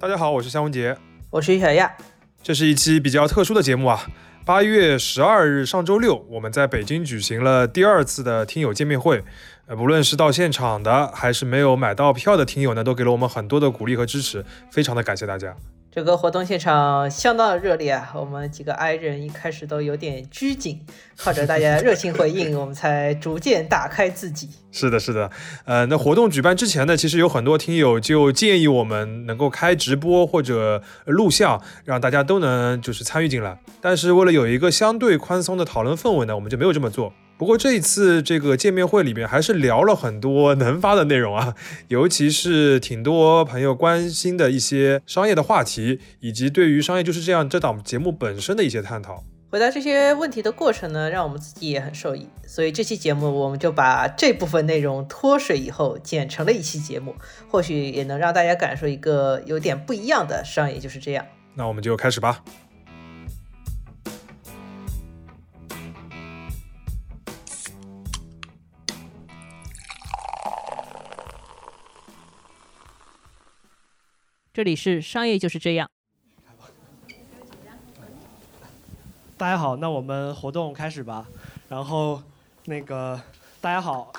大家好，我是夏文杰，我是于小亚。这是一期比较特殊的节目啊。八月十二日上周六，我们在北京举行了第二次的听友见面会。呃，不论是到现场的，还是没有买到票的听友呢，都给了我们很多的鼓励和支持，非常的感谢大家。这个活动现场相当的热烈啊！我们几个 I 人一开始都有点拘谨，靠着大家热情回应，我们才逐渐打开自己。是的，是的，呃，那活动举办之前呢，其实有很多听友就建议我们能够开直播或者录像，让大家都能就是参与进来。但是为了有一个相对宽松的讨论氛围呢，我们就没有这么做。不过这一次这个见面会里面还是聊了很多能发的内容啊，尤其是挺多朋友关心的一些商业的话题，以及对于《商业就是这样》这档节目本身的一些探讨。回答这些问题的过程呢，让我们自己也很受益。所以这期节目我们就把这部分内容脱水以后剪成了一期节目，或许也能让大家感受一个有点不一样的商业就是这样。那我们就开始吧。这里是商业就是这样。大家好，那我们活动开始吧。然后，那个大家好。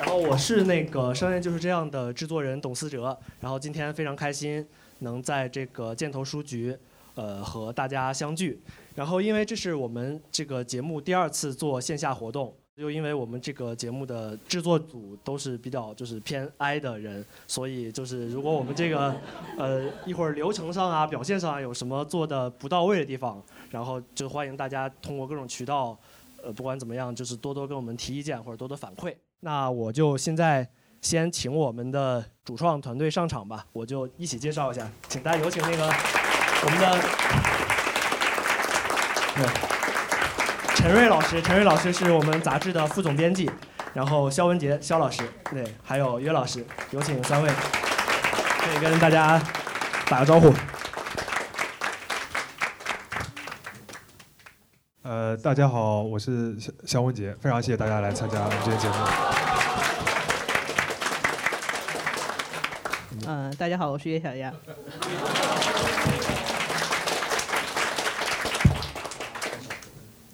然后我是那个商业就是这样的制作人董思哲。然后今天非常开心能在这个箭头书局，呃，和大家相聚。然后因为这是我们这个节目第二次做线下活动。就因为我们这个节目的制作组都是比较就是偏 I 的人，所以就是如果我们这个呃一会儿流程上啊、表现上有什么做的不到位的地方，然后就欢迎大家通过各种渠道，呃不管怎么样，就是多多跟我们提意见或者多多反馈。那我就现在先请我们的主创团队上场吧，我就一起介绍一下，请大家有请那个我们的。对。陈瑞老师，陈瑞老师是我们杂志的副总编辑，然后肖文杰，肖老师，对，还有约老师，有请三位，可以跟大家打个招呼。呃，大家好，我是肖肖文杰，非常谢谢大家来参加我们这个节目。嗯，大家好，我是岳小丫。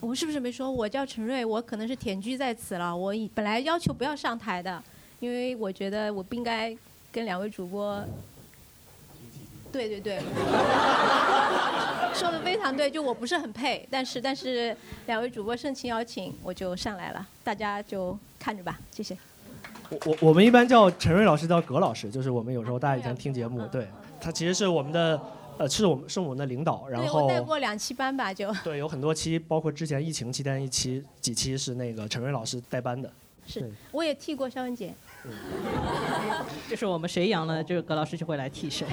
我是不是没说？我叫陈瑞，我可能是忝居在此了。我本来要求不要上台的，因为我觉得我不应该跟两位主播。对对对，说的非常对，就我不是很配，但是但是两位主播盛情邀请，我就上来了，大家就看着吧，谢谢。我我我们一般叫陈瑞老师叫葛老师，就是我们有时候大家以前听节目，对他其实是我们的。呃，是我们是我们的领导，然后带过两期班吧，就对，有很多期，包括之前疫情期间一期几期是那个陈瑞老师带班的，是，我也替过肖文杰，就是我们谁阳了，就是葛老师就会来替谁，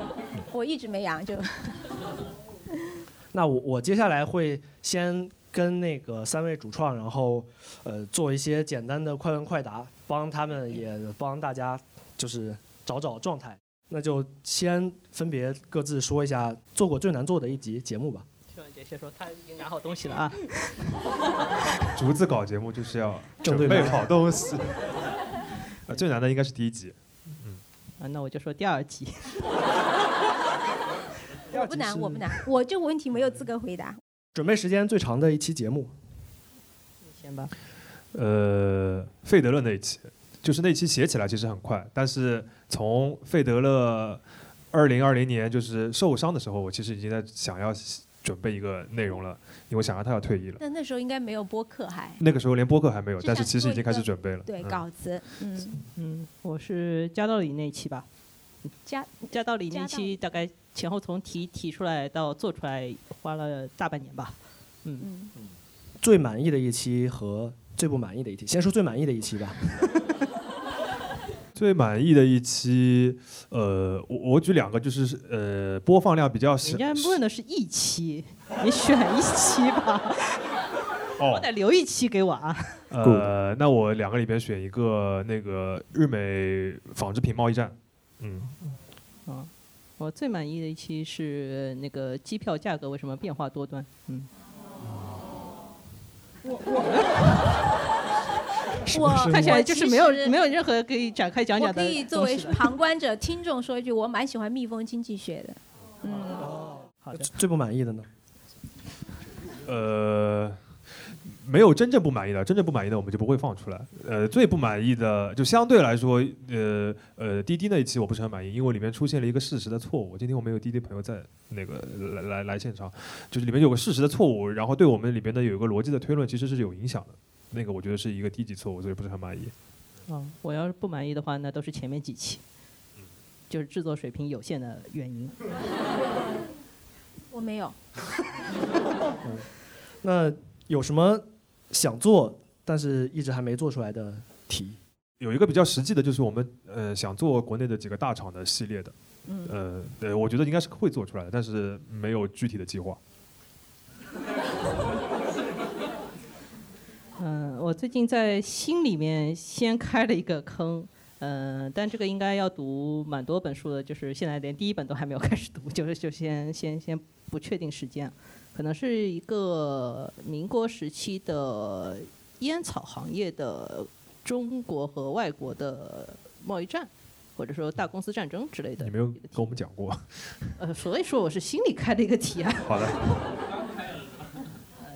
我一直没阳就。那我我接下来会先跟那个三位主创，然后呃做一些简单的快问快答，帮他们也帮大家就是找找状态。那就先分别各自说一下做过最难做的一集节目吧。邱文杰先说，他已经拿好东西了啊。逐字稿节目就是要准备好东西。啊，最难的应该是第一集。嗯。啊，那我就说第二集。我不难，我不难，我这个问题没有资格回答。准备时间最长的一期节目。你先吧。呃，费德勒那一期。就是那期写起来其实很快，但是从费德勒二零二零年就是受伤的时候，我其实已经在想要准备一个内容了，因为我想让他要退役了。那那时候应该没有播客还？那个时候连播客还没有，但是其实已经开始准备了。对稿子，嗯嗯，我是加道理那期吧，加加道理那期大概前后从提提出来到做出来花了大半年吧，嗯嗯。最满意的一期和最不满意的一期，先说最满意的一期吧。最满意的一期，呃，我我举两个，就是呃，播放量比较小。人家问的是一期，你选一期吧。哦。我得留一期给我啊。呃，那我两个里边选一个，那个日美纺织品贸易战。嗯。啊，我最满意的一期是那个机票价格为什么变化多端？嗯。我我。我看起来就是没有没有任何可以展开讲讲的可以作为 旁观者、听众说一句，我蛮喜欢蜜蜂经济学的。嗯，好的，最不满意的呢？呃，没有真正不满意的，真正不满意的我们就不会放出来。呃，最不满意的就相对来说，呃呃，滴滴那一期我不是很满意，因为里面出现了一个事实的错误。今天我们有滴滴朋友在那个来来来现场，就是里面有个事实的错误，然后对我们里面的有一个逻辑的推论其实是有影响的。那个我觉得是一个低级错误，所以不是很满意。嗯，我要是不满意的话，那都是前面几期，就是制作水平有限的原因。我没有。那有什么想做但是一直还没做出来的题？有一个比较实际的，就是我们呃想做国内的几个大厂的系列的，嗯呃，对，我觉得应该是会做出来的，但是没有具体的计划。嗯，我最近在心里面先开了一个坑，嗯、但这个应该要读蛮多本书的，就是现在连第一本都还没有开始读，就是就先先先不确定时间，可能是一个民国时期的烟草行业的中国和外国的贸易战，或者说大公司战争之类的你。没有跟我们讲过。呃，所以说我是心里开的一个题啊，好的，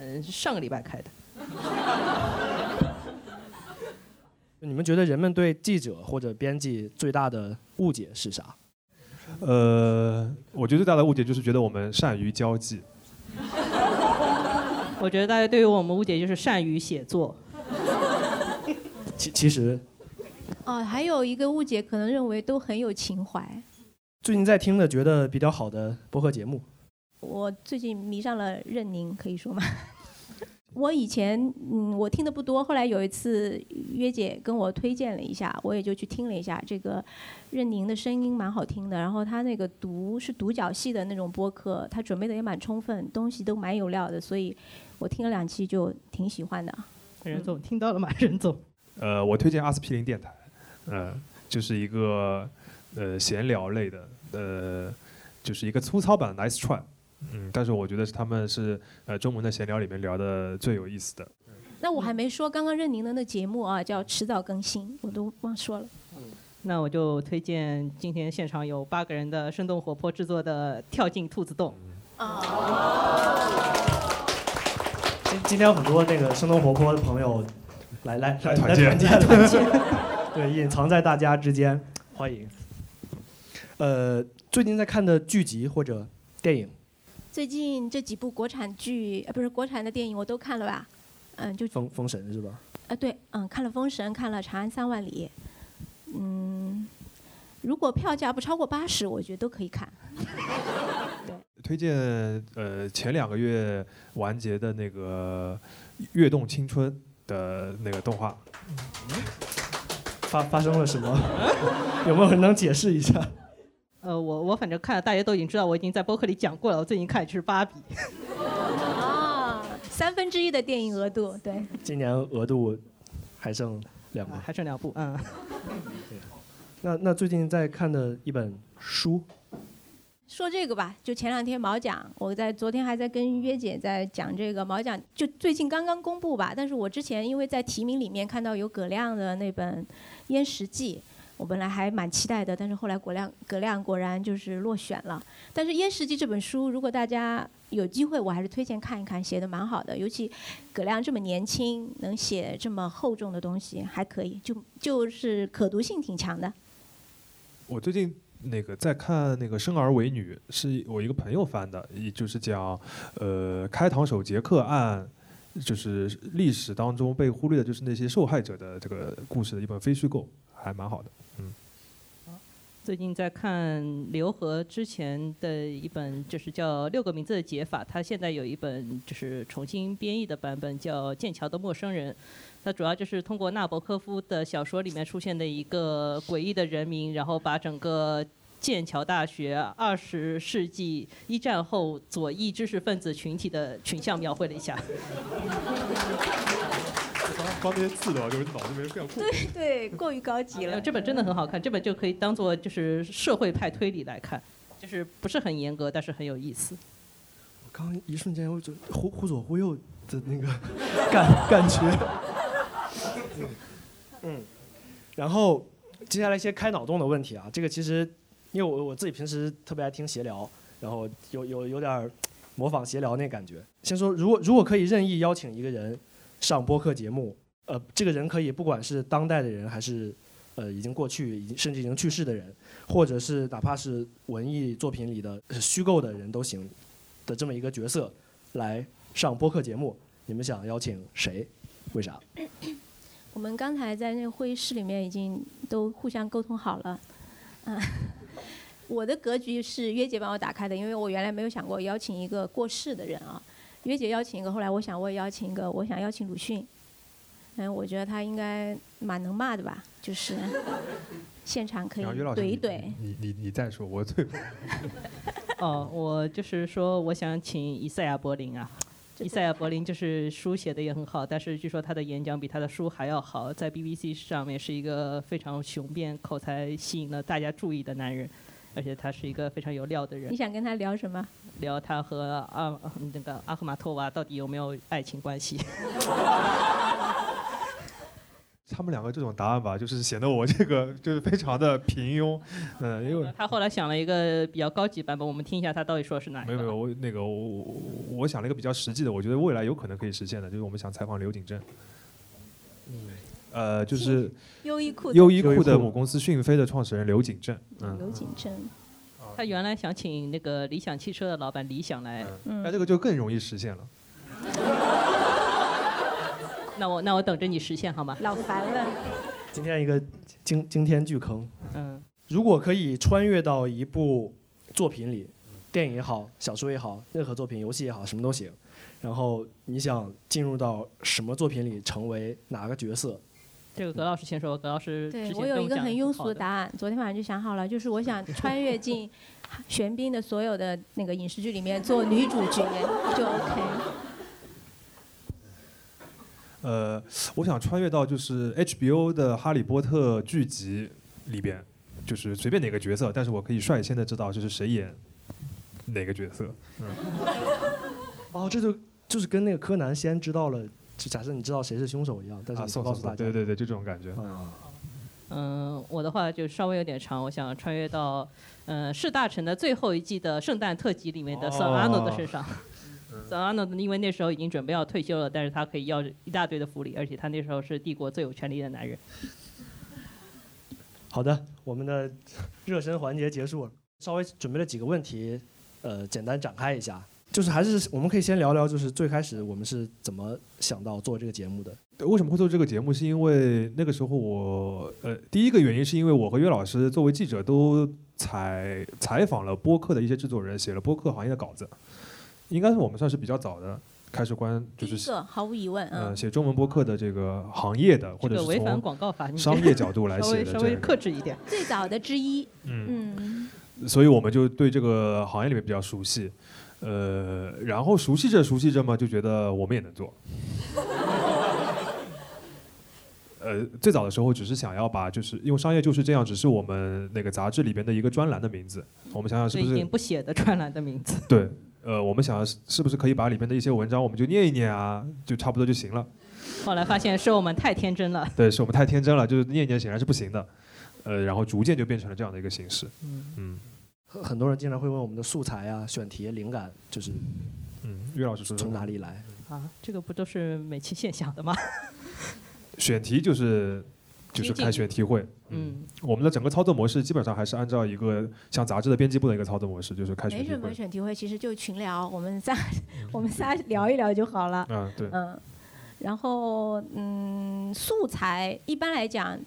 嗯、上个礼拜开的。你们觉得人们对记者或者编辑最大的误解是啥？呃，我觉得最大的误解就是觉得我们善于交际。我觉得大家对于我们误解就是善于写作。其其实哦，还有一个误解，可能认为都很有情怀。最近在听的觉得比较好的播客节目，我最近迷上了任宁，可以说吗？我以前嗯，我听的不多，后来有一次约姐跟我推荐了一下，我也就去听了一下。这个任宁的声音蛮好听的，然后他那个独是独角戏的那种播客，他准备的也蛮充分，东西都蛮有料的，所以我听了两期就挺喜欢的。任总听到了吗？任总，呃，我推荐阿司匹林电台，呃，就是一个呃闲聊类的，呃，就是一个粗糙版的 Nice Try，嗯，但是我觉得是他们是呃中文的闲聊里面聊的最有意思的。那我还没说刚刚任宁的那节目啊，叫迟早更新，我都忘说了。那我就推荐今天现场有八个人的生动活泼制作的《跳进兔子洞》。今今天有很多那个生动活泼的朋友来来来团建来团建团建，对，隐藏在大家之间，欢迎。呃，最近在看的剧集或者电影，最近这几部国产剧，呃，不是国产的电影，我都看了吧？嗯，就《封封神》是吧？啊，对，嗯，看了《封神》，看了《长安三万里》，嗯，如果票价不超过八十，我觉得都可以看。推荐呃前两个月完结的那个《跃动青春》的那个动画，发发生了什么？有没有人能解释一下？呃，我我反正看了，大家都已经知道，我已经在播客里讲过了。我最近看的就是《芭比》。啊，三分之一的电影额度，对。今年额度还剩两部啊，还剩两部，嗯，那那最近在看的一本书，说这个吧，就前两天毛奖，我在昨天还在跟约姐在讲这个毛奖，就最近刚刚公布吧。但是我之前因为在提名里面看到有葛亮的那本《燕食记》，我本来还蛮期待的，但是后来葛亮葛亮果然就是落选了。但是《燕食记》这本书，如果大家有机会，我还是推荐看一看，写的蛮好的。尤其葛亮这么年轻，能写这么厚重的东西，还可以，就就是可读性挺强的。我最近那个在看那个《生儿为女》，是我一个朋友翻的，也就是讲呃开膛手杰克案，就是历史当中被忽略的，就是那些受害者的这个故事的一本非虚构，还蛮好的。嗯，最近在看刘和之前的一本，就是叫《六个名字的解法》，他现在有一本就是重新编译的版本，叫《剑桥的陌生人》。他主要就是通过纳博科夫的小说里面出现的一个诡异的人名，然后把整个剑桥大学二十世纪一战后左翼知识分子群体的群像描绘了一下。光那些字的话，就是脑子里面非常过。对对，过于高级了。这本真的很好看，这本就可以当做就是社会派推理来看，就是不是很严格，但是很有意思。我刚刚一瞬间我就忽忽左忽右的那个感感觉。嗯，然后接下来一些开脑洞的问题啊，这个其实因为我我自己平时特别爱听闲聊，然后有有有点儿模仿闲聊那感觉。先说，如果如果可以任意邀请一个人上播客节目，呃，这个人可以不管是当代的人，还是呃已经过去、已经甚至已经去世的人，或者是哪怕是文艺作品里的虚构的人都行的这么一个角色来上播客节目，你们想邀请谁？为啥？我们刚才在那个会议室里面已经都互相沟通好了，嗯，我的格局是约姐帮我打开的，因为我原来没有想过邀请一个过世的人啊，约姐邀请一个，后来我想我也邀请一个，我想邀请鲁迅，嗯，我觉得他应该蛮能骂的吧，就是现场可以怼一怼，你你你再说，我最 哦，我就是说，我想请以赛亚柏林啊。伊赛亚柏林就是书写的也很好，但是据说他的演讲比他的书还要好，在 BBC 上面是一个非常雄辩、口才吸引了大家注意的男人，而且他是一个非常有料的人你。想跟他聊什么？聊他和阿那个阿赫玛托娃到底有没有爱情关系？他们两个这种答案吧，就是显得我这个 就是非常的平庸，嗯，因为他后来想了一个比较高级版本，我们听一下他到底说的是哪一个。没有没有，我那个我我我想了一个比较实际的，我觉得未来有可能可以实现的，就是我们想采访刘景正，呃，就是优衣库的优衣库优衣库的母公司讯飞的创始人刘景正，嗯，刘景正，他原来想请那个理想汽车的老板李想来，嗯。那这个就更容易实现了。那我那我等着你实现好吗？老烦了。今天一个惊惊天巨坑。嗯，如果可以穿越到一部作品里，电影也好，小说也好，任何作品、游戏也好，什么都行。然后你想进入到什么作品里，成为哪个角色？这个葛老师先说，葛老师对我有一个很庸俗的答案，昨天晚上就想好了，就是我想穿越进 玄彬的所有的那个影视剧里面做女主角就 OK。呃，我想穿越到就是 HBO 的《哈利波特》剧集里边，就是随便哪个角色，但是我可以率先的知道就是谁演哪个角色。嗯 哦，这就就是跟那个柯南先知道了，就假设你知道谁是凶手一样，但是啊，你送送送，不告诉大家。对对对，就这种感觉。嗯，嗯，我的话就稍微有点长，我想穿越到，呃，是大臣的最后一季的圣诞特辑里面的哦 Sir Arnold 身上。Arnold 因为那时候已经准备要退休了，但是他可以要一大堆的福利，而且他那时候是帝国最有权力的男人。好的，我们的 热身环节结束了，稍微准备了几个问题，呃，简单展开一下。就是还是我们可以先聊聊，就是最开始我们是怎么想到做这个节目的？对为什么会做这个节目？是因为那个时候我呃，第一个原因是因为我和岳老师作为记者都采采访了播客的一些制作人，写了播客行业的稿子，应该是我们算是比较早的开始关就是毫无疑问，呃嗯，写中文播客的这个行业的，或者是从广告法，商业角度来稍写微稍微克制一点。最早的之一，嗯，嗯，所以我们就对这个行业里面比较熟悉，呃，然后熟悉着熟悉着嘛，就觉得我们也能做。呃，最早的时候只是想要把，就是因为商业就是这样，只是我们那个杂志里边的一个专栏的名字。我们想想是不是已经不写的专栏的名字。对？呃，我们想是是不是可以把里面的一些文章我们就念一念啊，就差不多就行了。后来发现是我们太天真了。对，是我们太天真了，就是念一念显然是不行的。呃，然后逐渐就变成了这样的一个形式。嗯很很多人经常会问我们的素材啊、选题、灵感，就是嗯，岳老师说说从哪里来？啊，这个不都是每期现想的吗？选题就是就是开选题会。嗯，我们的整个操作模式基本上还是按照一个像杂志的编辑部的一个操作模式，就是开选题会没什么。选题会，其实就群聊，我们仨我们仨聊一聊就好了。嗯，对，嗯，然后嗯，素材一般来讲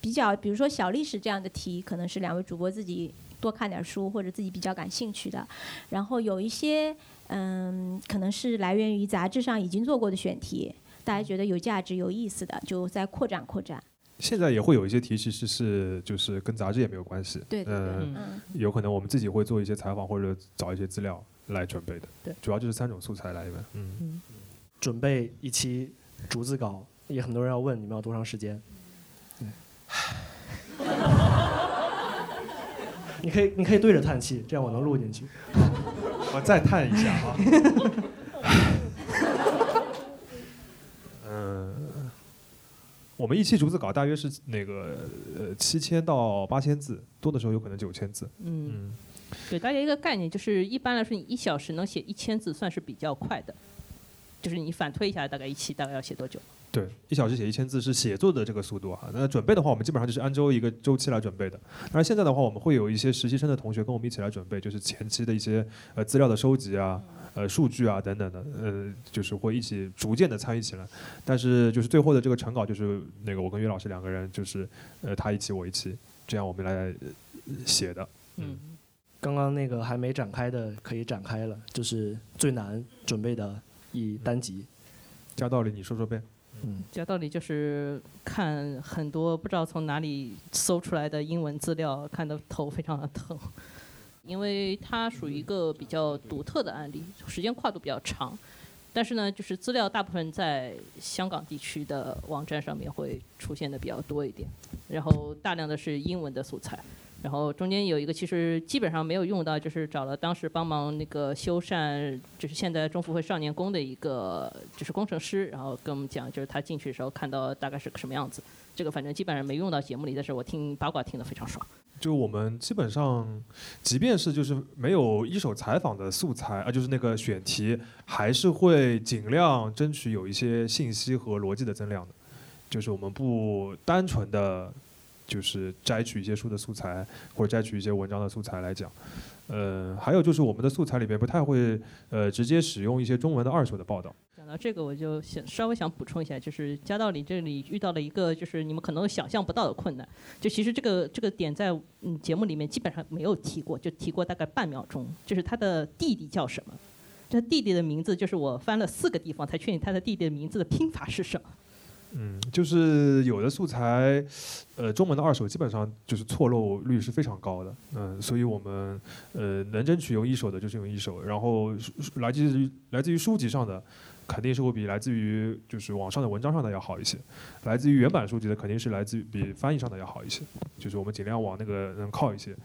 比较，比如说小历史这样的题，可能是两位主播自己多看点书或者自己比较感兴趣的。然后有一些嗯，可能是来源于杂志上已经做过的选题，大家觉得有价值、有意思的，就再扩展扩展。现在也会有一些题其实是就是跟杂志也没有关系。对对对，嗯，嗯，有可能我们自己会做一些采访或者找一些资料来准备的。对，主要就是三种素材来源。嗯，准备一期逐字稿，也很多人要问你们要多长时间。对 你可以，你可以对着叹气，这样我能录进去。我再叹一下啊。我我们一期逐字稿大约是那个呃七千到八千字，多的时候有可能九千字。嗯，嗯，给大家一个概念，就是一般来说，你一小时能写一千字算是比较快的，就是你反推一下，大概一期大概要写多久？对，一小时写一千字是写作的这个速度啊。那准备的话，我们基本上就是按周一个周期来准备的。当然现在的话，我们会有一些实习生的同学跟我们一起来准备，就是前期的一些呃资料的收集啊。呃，数据啊等等的，呃，就是会一起逐渐的参与起来，但是就是最后的这个成稿，就是那个我跟岳老师两个人，就是呃他一起我一起，这样我们来呃写的。嗯，刚刚那个还没展开的可以展开了，就是最难准备的一单集。加道理，你说说呗。嗯，讲道理就是看很多不知道从哪里搜出来的英文资料，看得头非常的疼，因为它属于一个比较独特的案例，时间跨度比较长。但是呢，就是资料大部分在香港地区的网站上面会出现的比较多一点，然后大量的是英文的素材，然后中间有一个其实基本上没有用到，就是找了当时帮忙那个修缮，就是现在中福会少年宫的一个就是工程师，然后跟我们讲，就是他进去的时候看到大概是个什么样子。这个反正基本上没用到节目里，但是我听八卦听得非常爽。就我们基本上，即便是就是没有一手采访的素材啊，就是那个选题，还是会尽量争取有一些信息和逻辑的增量的。就是我们不单纯的就是摘取一些书的素材，或者摘取一些文章的素材来讲。呃，还有就是我们的素材里边不太会呃直接使用一些中文的二手的报道。讲到这个，我就想稍微想补充一下，就是加道理这里遇到了一个就是你们可能想象不到的困难。就其实这个这个点在嗯节目里面基本上没有提过，就提过大概半秒钟，就是他的弟弟叫什么。这弟弟的名字就是我翻了四个地方才确定他的弟弟的名字的拼法是什么。嗯，就是有的素材，呃，中文的二手基本上就是错漏率是非常高的，嗯，所以我们呃能争取用一手的就是用一手，然后书书来自于来自于书籍上的，肯定是会比来自于就是网上的文章上的要好一些，来自于原版书籍的肯定是来自于比翻译上的要好一些，就是我们尽量往那个能靠一些，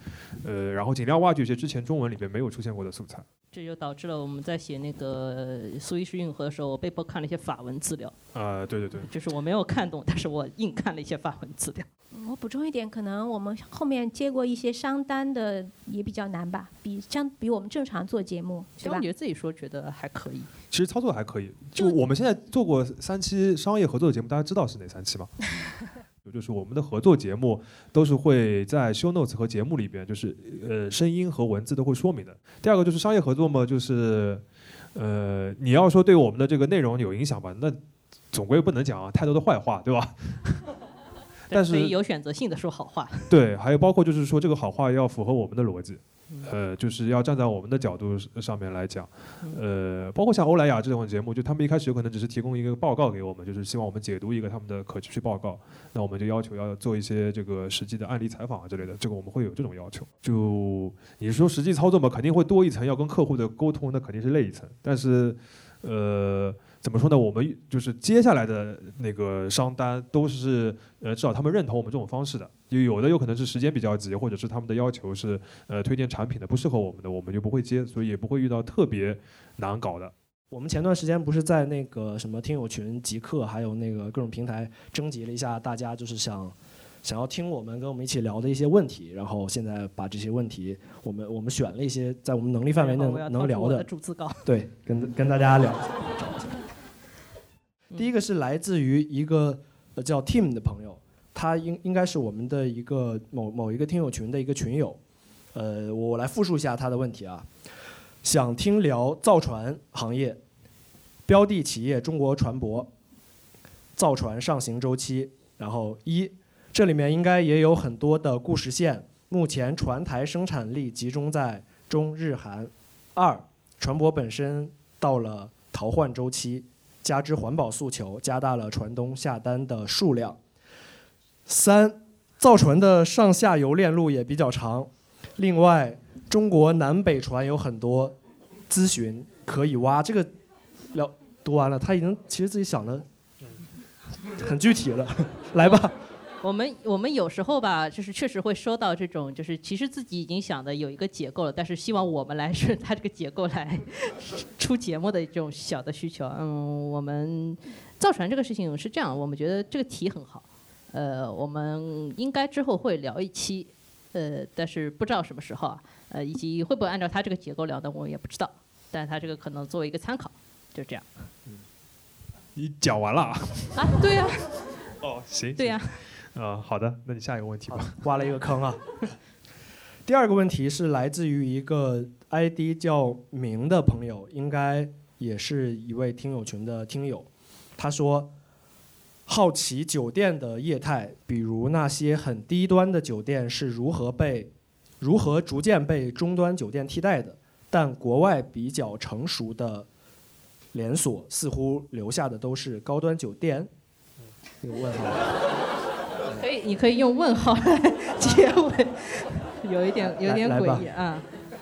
呃，然后尽量挖掘一些之前中文里面没有出现过的素材。这就导致了我们在写那个苏伊士运河的时候，我被迫看了一些法文资料，啊、对对对，就是我没有看懂，但是我硬看了一些法文资料。我补充一点，可能我们后面接过一些商单的也比较难吧，比相比我们正常做节目，对吧我觉得自己说觉得还可以。其实操作还可以。就就我们现在做过三期商业合作的节目，大家知道是哪三期吗？就是我们的合作节目都是会在 show notes 和节目里边，就是呃声音和文字都会说明的。第二个就是商业合作嘛，就是呃你要说对我们的这个内容有影响吧，那总归不能讲啊太多的坏话，对吧？但是有选择性的说好话。对，还有包括就是说这个好话要符合我们的逻辑，呃，就是要站在我们的角度上面来讲，呃，包括像欧莱雅这种节目，就他们一开始有可能只是提供一个报告给我们，就是希望我们解读一个他们的可持续报告，那我们就要求要做一些这个实际的案例采访啊之类的，这个我们会有这种要求。就你说实际操作嘛，肯定会多一层要跟客户的沟通，那肯定是累一层，但是，呃。怎么说呢？我们就是接下来的那个商单都是呃，至少他们认同我们这种方式的。就有的有可能是时间比较急，或者是他们的要求是呃推荐产品的不适合我们的，我们就不会接，所以也不会遇到特别难搞的。我们前段时间不是在那个什么听友群、极客，还有那个各种平台征集了一下大家就是想想要听我们跟我们一起聊的一些问题，然后现在把这些问题我们我们选了一些在我们能力范围内能聊的的。对，跟跟大家聊。第一个是来自于一个呃叫 Tim 的朋友，他应应该是我们的一个某某一个听友群的一个群友。呃，我来复述一下他的问题啊，想听聊造船行业，标的企业中国船舶，造船上行周期。然后一，这里面应该也有很多的故事线。目前船台生产力集中在中日韩。二，船舶本身到了淘换周期，加之环保诉求，加大了船东下单的数量。三，造船的上下游链路也比较长。另外，中国南北船有很多咨询可以挖。这个了读完了，他已经其实自己想的很具体了。来吧，我们我们有时候吧，就是确实会收到这种，就是其实自己已经想的有一个结构了，但是希望我们来顺他这个结构来出节目的这种小的需求。嗯，我们造船这个事情是这样，我们觉得这个题很好，呃，我们应该之后会聊一期，呃，但是不知道什么时候啊，呃，以及会不会按照它这个结构聊的，我也不知道。但它这个可能作为一个参考，就这样。你讲完了啊？啊，对呀。哦，行。对呀。啊，好的，那你下一个问题吧。挖了一个坑啊。第二个问题是来自于一个 ID 叫明的朋友，应该也是一位听友群的听友。他说：“好奇酒店的业态，比如那些很低端的酒店是如何被、如何逐渐被中端酒店替代的？但国外比较成熟的连锁，似乎留下的都是高端酒店。”有问号。可以，你可以用问号来结尾。有一点有点诡异啊，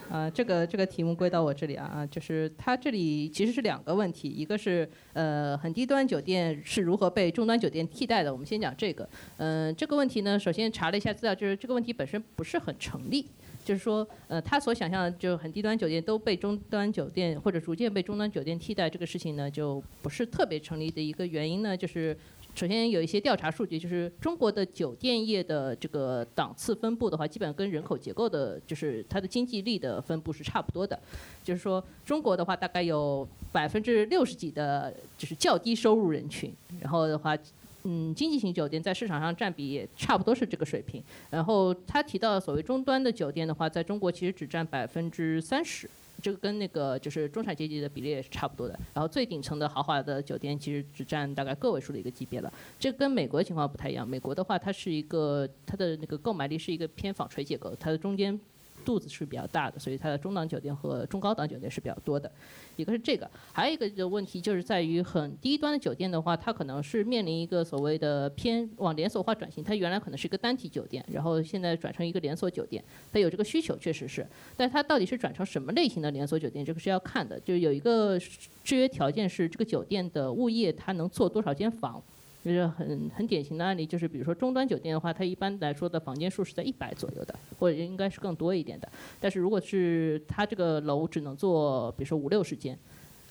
啊，这个这个题目归到我这里啊啊，就是它这里其实是两个问题，一个是呃很低端酒店是如何被中端酒店替代的，我们先讲这个。嗯，这个问题呢，首先查了一下资料，就是这个问题本身不是很成立，就是说呃他所想象的就很低端酒店都被中端酒店或者逐渐被中端酒店替代这个事情呢，就不是特别成立的一个原因呢，就是。首先有一些调查数据，就是中国的酒店业的这个档次分布的话，基本上跟人口结构的，就是它的经济力的分布是差不多的。就是说，中国的话大概有百分之六十几的，就是较低收入人群。然后的话，嗯，经济型酒店在市场上占比也差不多是这个水平。然后他提到所谓中端的酒店的话，在中国其实只占百分之三十。这个跟那个就是中产阶级的比例也是差不多的，然后最顶层的豪华的酒店其实只占大概个位数的一个级别了。这跟美国情况不太一样，美国的话它是一个它的那个购买力是一个偏纺锤结构，它的中间。肚子是比较大的，所以它的中档酒店和中高档酒店是比较多的。一个是这个，还有一个的问题就是在于很低端的酒店的话，它可能是面临一个所谓的偏往连锁化转型。它原来可能是一个单体酒店，然后现在转成一个连锁酒店，它有这个需求确实是。但它到底是转成什么类型的连锁酒店，这个是要看的。就有一个制约条件是这个酒店的物业它能做多少间房。就是很很典型的案例，就是比如说中端酒店的话，它一般来说的房间数是在一百左右的，或者应该是更多一点的。但是如果是它这个楼只能做，比如说五六十间，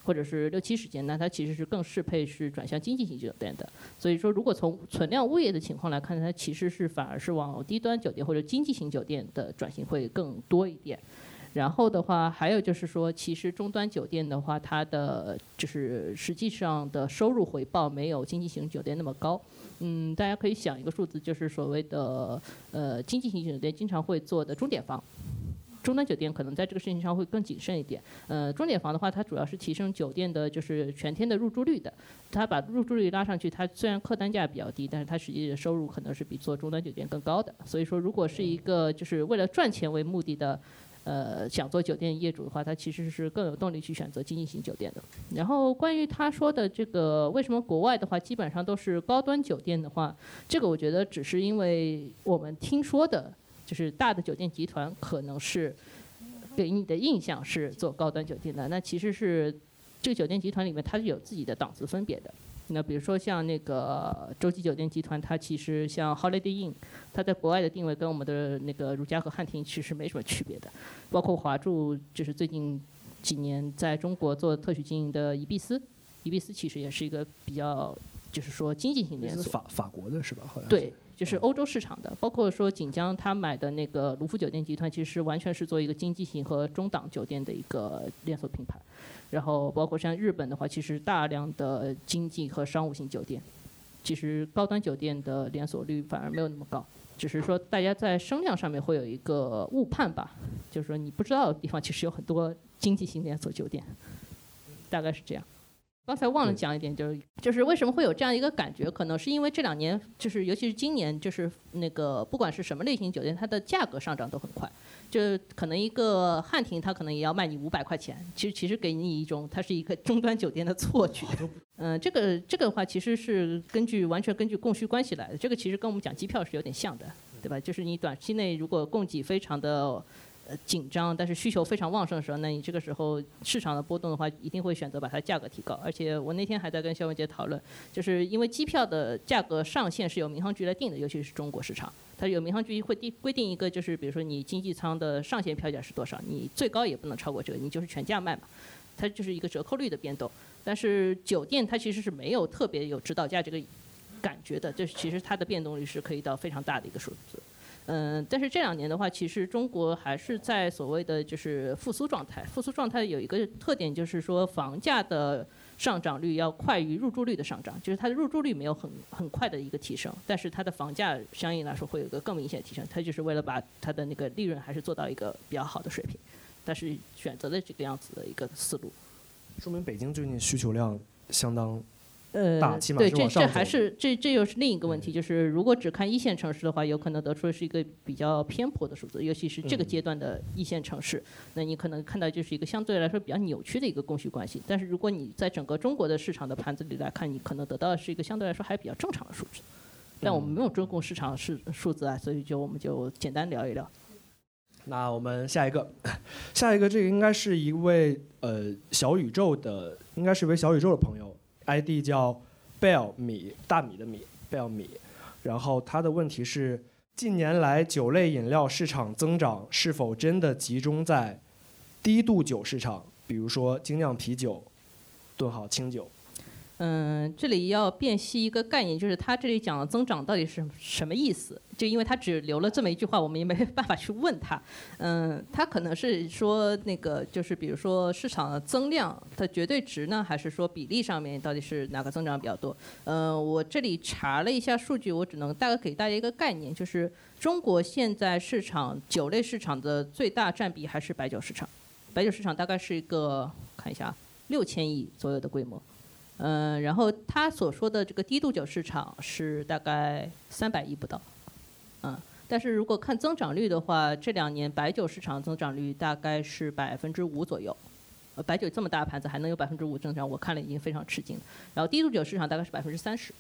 或者是六七十间，那它其实是更适配是转向经济型酒店的。所以说，如果从存量物业的情况来看，它其实是反而是往低端酒店或者经济型酒店的转型会更多一点。然后的话，还有就是说，其实中端酒店的话，它的就是实际上的收入回报没有经济型酒店那么高。嗯，大家可以想一个数字，就是所谓的呃经济型酒店经常会做的钟点房，中端酒店可能在这个事情上会更谨慎一点。呃，钟点房的话，它主要是提升酒店的就是全天的入住率的，它把入住率拉上去，它虽然客单价比较低，但是它实际的收入可能是比做中端酒店更高的。所以说，如果是一个就是为了赚钱为目的的。呃，想做酒店业主的话，他其实是更有动力去选择经济型酒店的。然后关于他说的这个，为什么国外的话基本上都是高端酒店的话，这个我觉得只是因为我们听说的，就是大的酒店集团可能是给你的印象是做高端酒店的，那其实是这个酒店集团里面它是有自己的档次分别的。那比如说像那个洲际酒店集团，它其实像 Holiday Inn，它在国外的定位跟我们的那个如家和汉庭其实没什么区别的。包括华住，就是最近几年在中国做特许经营的宜必思，宜必思其实也是一个比较，就是说经济型连锁。法法国的是吧？好像。对，就是欧洲市场的。包括说锦江他买的那个卢浮酒店集团，其实完全是做一个经济型和中档酒店的一个连锁品牌。然后包括像日本的话，其实大量的经济和商务型酒店，其实高端酒店的连锁率反而没有那么高，只是说大家在声量上面会有一个误判吧，就是说你不知道的地方其实有很多经济型连锁酒店，大概是这样。刚才忘了讲一点，就是就是为什么会有这样一个感觉，可能是因为这两年，就是尤其是今年，就是那个不管是什么类型酒店，它的价格上涨都很快。就可能一个汉庭，它可能也要卖你五百块钱，其实其实给你一种它是一个中端酒店的错觉。嗯，这个这个的话其实是根据完全根据供需关系来的，这个其实跟我们讲机票是有点像的，对吧？就是你短期内如果供给非常的。呃，紧张，但是需求非常旺盛的时候，那你这个时候市场的波动的话，一定会选择把它价格提高。而且我那天还在跟肖文杰讨论，就是因为机票的价格上限是由民航局来定的，尤其是中国市场，它有民航局会定规定一个，就是比如说你经济舱的上限票价是多少，你最高也不能超过这个，你就是全价卖嘛，它就是一个折扣率的变动。但是酒店它其实是没有特别有指导价这个。感觉的，就是其实它的变动率是可以到非常大的一个数字。嗯，但是这两年的话，其实中国还是在所谓的就是复苏状态。复苏状态有一个特点，就是说房价的上涨率要快于入住率的上涨，就是它的入住率没有很很快的一个提升，但是它的房价相应来说会有个更明显的提升。它就是为了把它的那个利润还是做到一个比较好的水平，但是选择了这个样子的一个思路。说明北京最近需求量相当。呃，对，这这还是这这又是另一个问题，就是如果只看一线城市的话，有可能得出的是一个比较偏颇的数字，尤其是这个阶段的一线城市，那你可能看到就是一个相对来说比较扭曲的一个供需关系。但是如果你在整个中国的市场的盘子里来看，你可能得到的是一个相对来说还比较正常的数字。但我们没有中共市场是数字啊，所以就我们就简单聊一聊。那我们下一个，下一个这个应该是一位呃小宇宙的，应该是一位小宇宙的朋友。ID 叫 Bell 米大米的米 Bell 米，然后他的问题是：近年来酒类饮料市场增长是否真的集中在低度酒市场，比如说精酿啤酒、顿号清酒？嗯，这里要辨析一个概念，就是他这里讲的增长到底是什么意思？就因为他只留了这么一句话，我们也没办法去问他。嗯，他可能是说那个，就是比如说市场的增量的绝对值呢，还是说比例上面到底是哪个增长比较多？嗯，我这里查了一下数据，我只能大概给大家一个概念，就是中国现在市场酒类市场的最大占比还是白酒市场，白酒市场大概是一个看一下六千亿左右的规模。嗯，然后他所说的这个低度酒市场是大概三百亿不到，嗯，但是如果看增长率的话，这两年白酒市场增长率大概是百分之五左右，呃，白酒这么大盘子还能有百分之五增长，我看了已经非常吃惊。然后低度酒市场大概是百分之三十，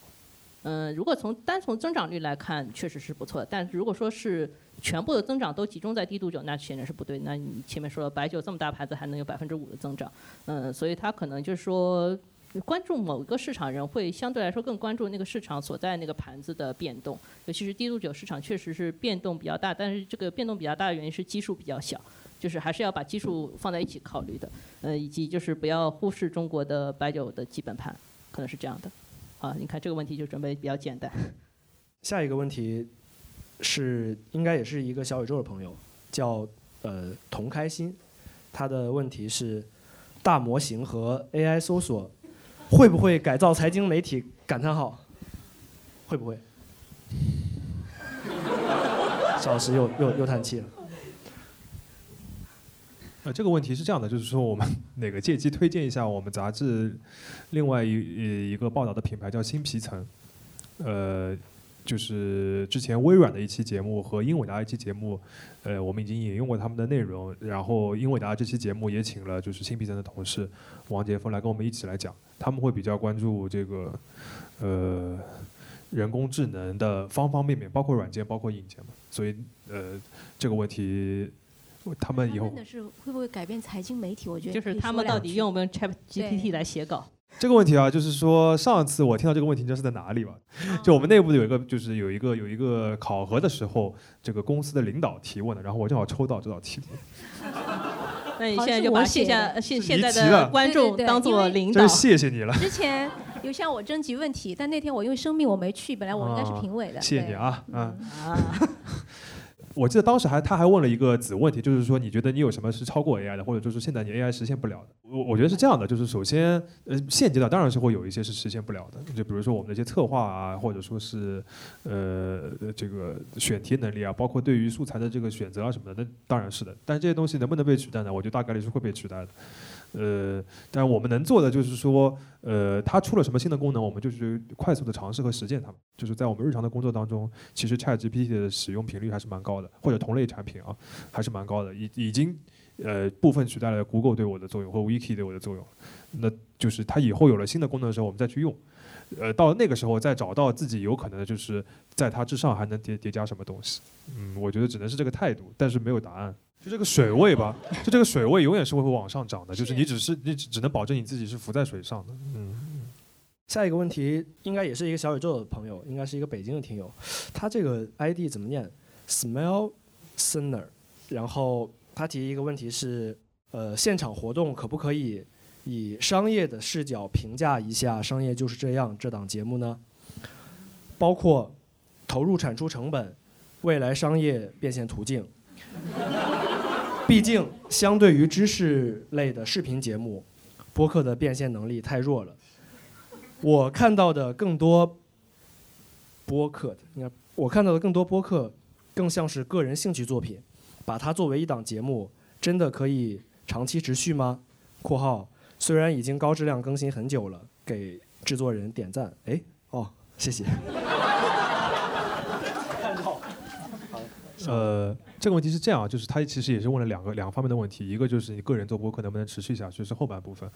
嗯，如果从单从增长率来看，确实是不错的。但如果说是全部的增长都集中在低度酒，那显然是不对。那你前面说了，白酒这么大盘子还能有百分之五的增长，嗯，所以它可能就是说。关注某个市场人会相对来说更关注那个市场所在那个盘子的变动，尤其是低度酒市场确实是变动比较大，但是这个变动比较大的原因是基数比较小，就是还是要把基数放在一起考虑的，呃，以及就是不要忽视中国的白酒的基本盘，可能是这样的。好，你看这个问题就准备比较简单。下一个问题是应该也是一个小宇宙的朋友，叫呃童开心，他的问题是大模型和 AI 搜索。会不会改造财经媒体？感叹号，会不会？邵老师又又又叹气了。呃，这个问题是这样的，就是说我们哪个借机推荐一下我们杂志另外一一个报道的品牌叫新皮层，呃。就是之前微软的一期节目和英伟达一期节目，呃，我们已经引用过他们的内容。然后英伟达这期节目也请了就是新皮层的同事王杰峰来跟我们一起来讲，他们会比较关注这个呃人工智能的方方面面，包括软件，包括硬件嘛。所以呃这个问题，他们以后问的是会不会改变财经媒体？我觉得就是他们到底用不用 Chat GPT 来写稿？这个问题啊，就是说上次我听到这个问题，你知道是在哪里吗？就我们内部有一个，就是有一个有一个考核的时候，这个公司的领导提问的，然后我正好抽到这道题。那你现在就把现下现现在的观众当做领导，真谢谢你了。之前有向我征集问题，但那天我因为生病我没去，本来我应该是评委的。谢谢你啊，嗯啊。我记得当时还他还问了一个子问题，就是说你觉得你有什么是超过 AI 的，或者就是现在你 AI 实现不了的？我我觉得是这样的，就是首先，呃，现阶段当然是会有一些是实现不了的，就比如说我们的一些策划啊，或者说是，呃，这个选题能力啊，包括对于素材的这个选择啊什么的，那当然是的。但这些东西能不能被取代呢？我觉得大概率是会被取代的。呃，但我们能做的就是说，呃，它出了什么新的功能，我们就是快速的尝试和实践它们。就是在我们日常的工作当中，其实 ChatGPT 的使用频率还是蛮高的，或者同类产品啊，还是蛮高的。已已经，呃，部分取代了 Google 对我的作用或 Wiki 对我的作用。那就是它以后有了新的功能的时候，我们再去用。呃，到那个时候再找到自己有可能就是在它之上还能叠叠加什么东西。嗯，我觉得只能是这个态度，但是没有答案。就这个水位吧，就这个水位永远是会往上涨的，就是你只是你只只能保证你自己是浮在水上的。嗯，下一个问题应该也是一个小宇宙的朋友，应该是一个北京的听友，他这个 ID 怎么念？Smell Sinner，然后他提一个问题是，呃，现场活动可不可以以商业的视角评价一下《商业就是这样》这档节目呢？包括投入产出成本、未来商业变现途径。毕竟，相对于知识类的视频节目，播客的变现能力太弱了。我看到的更多播客，应该我看到的更多播客，更像是个人兴趣作品。把它作为一档节目，真的可以长期持续吗？（括号虽然已经高质量更新很久了，给制作人点赞。）哎，哦，谢谢看到。呃，这个问题是这样啊，就是他其实也是问了两个两个方面的问题，一个就是你个人做播客能不能持续下去，是后半部分。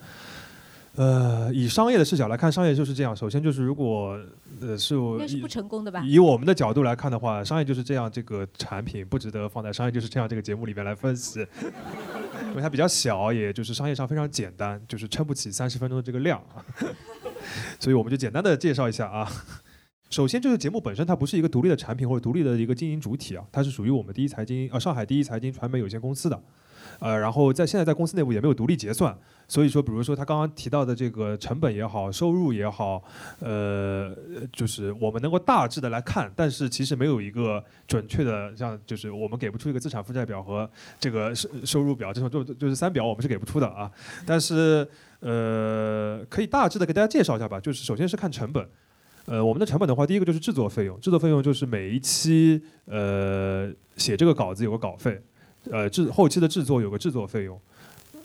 呃，以商业的视角来看，商业就是这样。首先就是如果呃是应该是不成功的吧？以我们的角度来看的话，商业就是这样，这个产品不值得放在商业就是这样这个节目里面来分析，因为它比较小，也就是商业上非常简单，就是撑不起三十分钟的这个量，所以我们就简单的介绍一下啊。首先就是节目本身，它不是一个独立的产品或者独立的一个经营主体啊，它是属于我们第一财经啊上海第一财经传媒有限公司的，呃，然后在现在在公司内部也没有独立结算，所以说比如说他刚刚提到的这个成本也好，收入也好，呃，就是我们能够大致的来看，但是其实没有一个准确的，像就是我们给不出一个资产负债表和这个收收入表这种就就是三表我们是给不出的啊，但是呃可以大致的给大家介绍一下吧，就是首先是看成本。呃，我们的成本的话，第一个就是制作费用，制作费用就是每一期呃写这个稿子有个稿费，呃制后期的制作有个制作费用，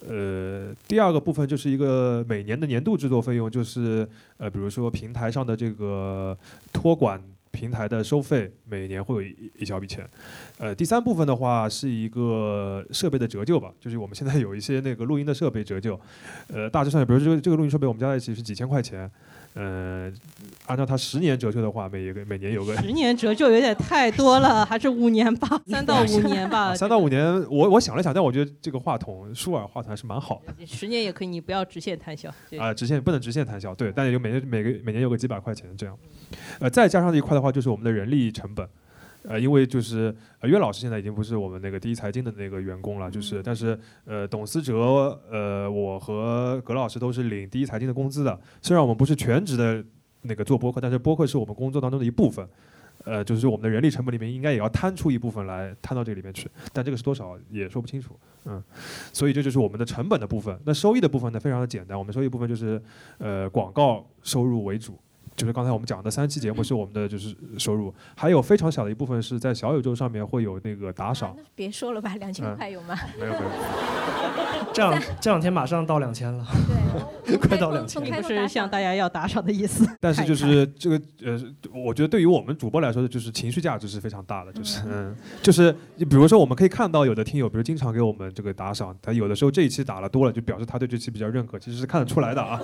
呃第二个部分就是一个每年的年度制作费用，就是呃比如说平台上的这个托管平台的收费，每年会有一一小笔钱，呃第三部分的话是一个设备的折旧吧，就是我们现在有一些那个录音的设备折旧，呃大致上比如这个这个录音设备我们加在一起是几千块钱。呃，按照它十年折旧的话，每一个每年有个十年折旧有点太多了，还是五年吧，三到五年吧。三到五年，我我想了想，但我觉得这个话筒舒尔话筒还是蛮好的。十年也可以，你不要直线摊销。啊，直线不能直线摊销，对，但也就每年每个每年有个几百块钱这样。呃，再加上这一块的话，就是我们的人力成本。呃，因为就是呃，岳老师现在已经不是我们那个第一财经的那个员工了，就是但是呃，董思哲呃，我和葛老师都是领第一财经的工资的。虽然我们不是全职的那个做播客，但是播客是我们工作当中的一部分。呃，就是我们的人力成本里面应该也要摊出一部分来摊到这里面去，但这个是多少也说不清楚。嗯，所以这就是我们的成本的部分。那收益的部分呢，非常的简单，我们收益部分就是呃广告收入为主。就是刚才我们讲的三期节目是我们的就是收入，还有非常小的一部分是在小宇宙上面会有那个打赏。别说了吧，两千块有吗？没 有没有。这两这两天马上到两千了。对，快到两千，并不是向大家要打赏的意思。但是就是这个呃，我觉得对于我们主播来说，就是情绪价值是非常大的，就是嗯，就是比如说我们可以看到有的听友，比如经常给我们这个打赏，他有的时候这一期打了多了，就表示他对这期比较认可，其实是看得出来的啊。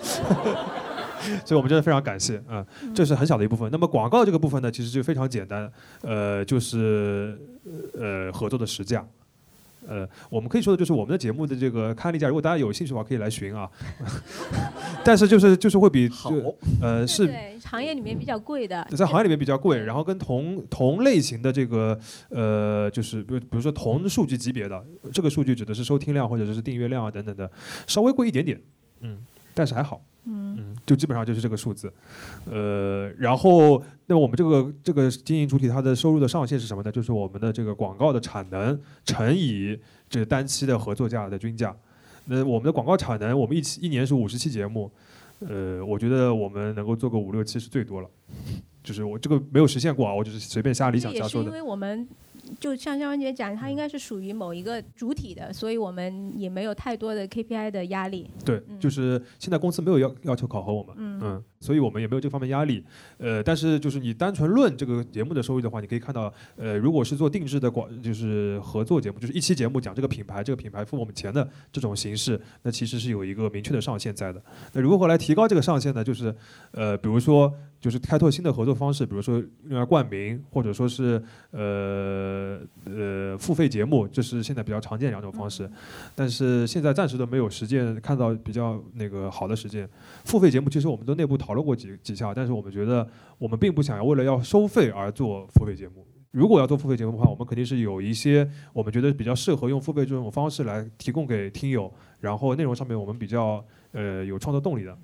所以我们真的非常感谢啊，这是很小的一部分。那么广告这个部分呢，其实就非常简单，呃，就是呃合作的实价，呃，我们可以说的就是我们的节目的这个刊例价，如果大家有兴趣的话，可以来询啊。但是就是就是会比好，呃是行业里面比较贵的，在行业里面比较贵，然后跟同同类型的这个呃就是比如比如说同数据级别的，这个数据指的是收听量或者是订阅量啊等等的，稍微贵一点点，嗯，但是还好。嗯，就基本上就是这个数字，呃，然后那我们这个这个经营主体它的收入的上限是什么呢？就是我们的这个广告的产能乘以这单期的合作价的均价。那我们的广告产能，我们一期一年是五十期节目，呃，我觉得我们能够做个五六期是最多了，就是我这个没有实现过啊，我只是随便瞎理想瞎说的。因为我们。就像肖文杰讲，它应该是属于某一个主体的，所以我们也没有太多的 KPI 的压力。对，就是现在公司没有要要求考核我们，嗯，所以我们也没有这方面压力。呃，但是就是你单纯论这个节目的收益的话，你可以看到，呃，如果是做定制的广，就是合作节目，就是一期节目讲这个品牌，这个品牌付我们钱的这种形式，那其实是有一个明确的上限在的。那如何来提高这个上限呢？就是，呃，比如说。就是开拓新的合作方式，比如说用来冠名，或者说是呃呃付费节目，这是现在比较常见两种方式。但是现在暂时都没有实践看到比较那个好的实践。付费节目其实我们都内部讨论讨论过几几下，但是我们觉得我们并不想要为了要收费而做付费节目。如果要做付费节目的话，我们肯定是有一些我们觉得比较适合用付费这种方式来提供给听友，然后内容上面我们比较呃有创作动力的。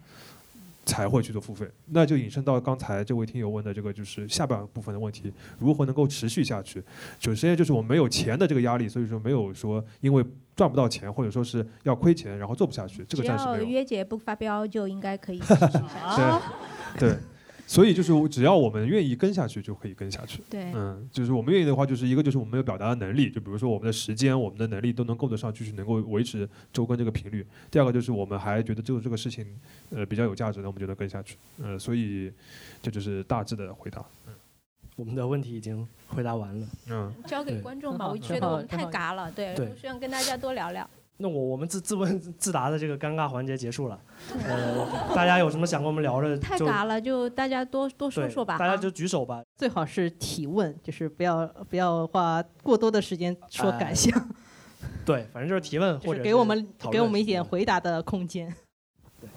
才会去做付费。那就引申到刚才这位听友问的这个就是下半部分的问题，如何能够持续下去？首先就是我们没有钱的这个压力，所以说没有说因为赚不到钱或者说是要亏钱然后做不下去，这个暂时没有。约姐不发飙，就应该可以 持续下去。对，所以就是只要我们愿意跟下去，就可以跟下去。对，嗯，就是我们愿意的话，就是一个就是我们有表达的能力，就比如说我们的时间、我们的能力都能够得上，继续能够维持周更这个频率。第二个就是我们还觉得这个这个事情，呃，比较有价值，那我们就能跟下去。呃，所以这就是大致的回答。嗯我们的问题已经回答完了。嗯，交给观众吧，我觉得我们太嘎了，对，对我希望跟大家多聊聊。那我我们自自问自答的这个尴尬环节结束了，呃，大家有什么想跟我们聊的太尬了，就大家多多说说吧。啊大家就举手吧。最好是提问，就是不要不要花过多的时间说感想，对，反正就是提问或者给我们给我们一点回答的空间。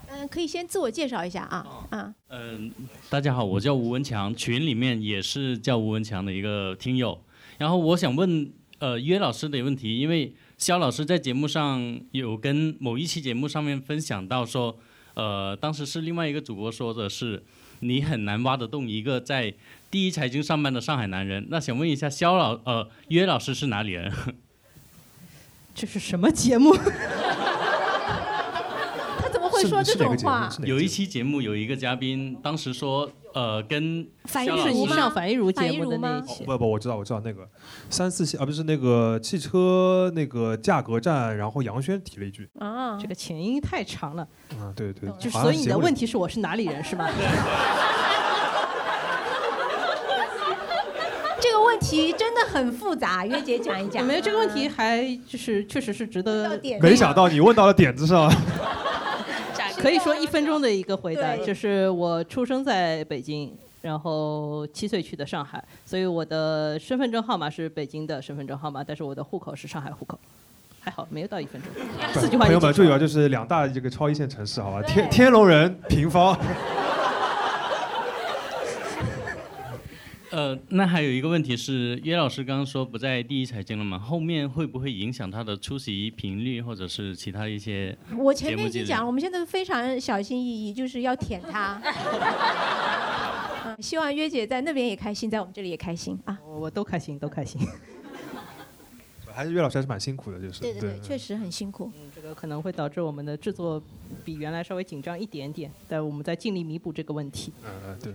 嗯，可以先自我介绍一下啊啊，嗯，大家好，我叫吴文强，群里面也是叫吴文强的一个听友。然后我想问呃约老师的问题，因为肖老师在节目上有跟某一期节目上面分享到说，呃，当时是另外一个主播说的是，你很难挖得动一个在第一财经上班的上海男人。那想问一下肖老呃约老师是哪里人？这是什么节目？他怎么会说这种话？有一期节目有一个嘉宾当时说，呃，跟肖老师反应如吗？是你上反一如樊节目的那一期。不不，我知道我知道那个三四线啊，不是那个汽车那个价格战，然后杨轩提了一句，啊，这个前因太长了，啊，对对，就是所以你的问题是我是哪里人是吧？这个问题真的很复杂，月姐讲一讲。没有这个问题嗯还就是确实是值得，点没想到你问到了点子上。可以说一分钟的一个回答，就是我出生在北京。然后七岁去的上海，所以我的身份证号码是北京的身份证号码，但是我的户口是上海户口，还好没有到一分钟。四句话朋友们注意啊，就是两大这个超一线城市，好吧？天天龙人平方，呃，那还有一个问题是，约老师刚刚说不在第一财经了嘛？后面会不会影响他的出席频率，或者是其他一些？我前面已经讲了，我们现在非常小心翼翼，就是要舔他。嗯，希望约姐在那边也开心，在我们这里也开心啊。我我都开心，都开心。还是岳老师还是蛮辛苦的，就是对对对，确实很辛苦。嗯，这个可能会导致我们的制作比原来稍微紧张一点点，但我们在尽力弥补这个问题。嗯嗯对。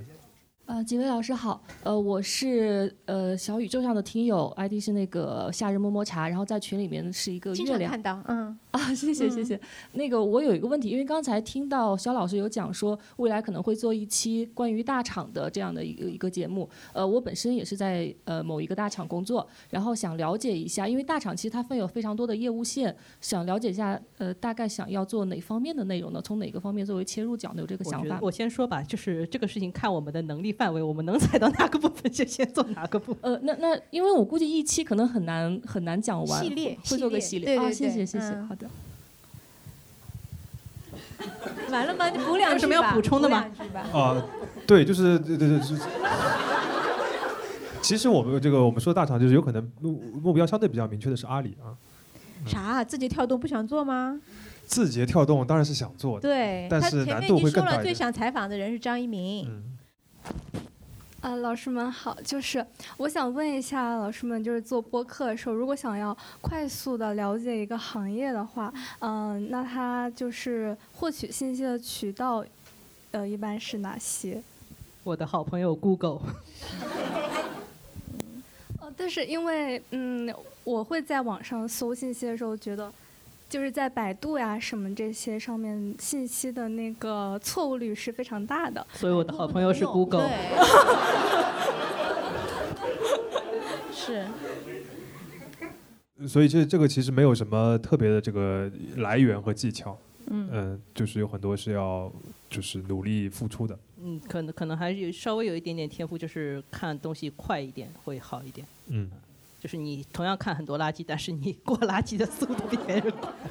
呃，几位老师好，呃，我是呃小宇宙上的听友，ID 是那个夏日么么茶，然后在群里面是一个经月亮常看到，嗯，啊，谢谢谢谢。那个我有一个问题，因为刚才听到肖老师有讲说，未来可能会做一期关于大厂的这样的一个一个节目。呃，我本身也是在呃某一个大厂工作，然后想了解一下，因为大厂其实它分有非常多的业务线，想了解一下，呃，大概想要做哪方面的内容呢？从哪个方面作为切入角呢？有这个想法？我我先说吧，就是这个事情看我们的能力范围，我们能踩到哪个部分就先做哪个部分。呃，那那因为我估计一期可能很难很难讲完，系列会做个系列啊，谢谢谢谢，嗯好的。完了吗？你补两句吧。有什么要补充的吗补两句吧啊，对，就是对对对，就是。其实我们这个我们说大厂，就是有可能目目标相对比较明确的是阿里啊，啥？字节跳动不想做吗？字节跳动当然是想做的，对，但是难度面已经说了，最。想采访的人是张一鸣。嗯，呃，老师们好，就是我想问一下老师们，就是做播客的时候，如果想要快速的了解一个行业的话，嗯、那他就是获取信息的渠道，呃，一般是哪些？我的好朋友 Google，呃，但是因为嗯，我会在网上搜信息的时候，觉得就是在百度呀什么这些上面信息的那个错误率是非常大的。所以我的好朋友是 Google。对，是所以这这个其实没有什么特别的这个来源和技巧，嗯嗯，就是有很多是要就是努力付出的，嗯，可能可能还是有稍微有一点点天赋，就是看东西快一点会好一点。嗯，就是你同样看很多垃圾，但是你过垃圾的速度比别人快。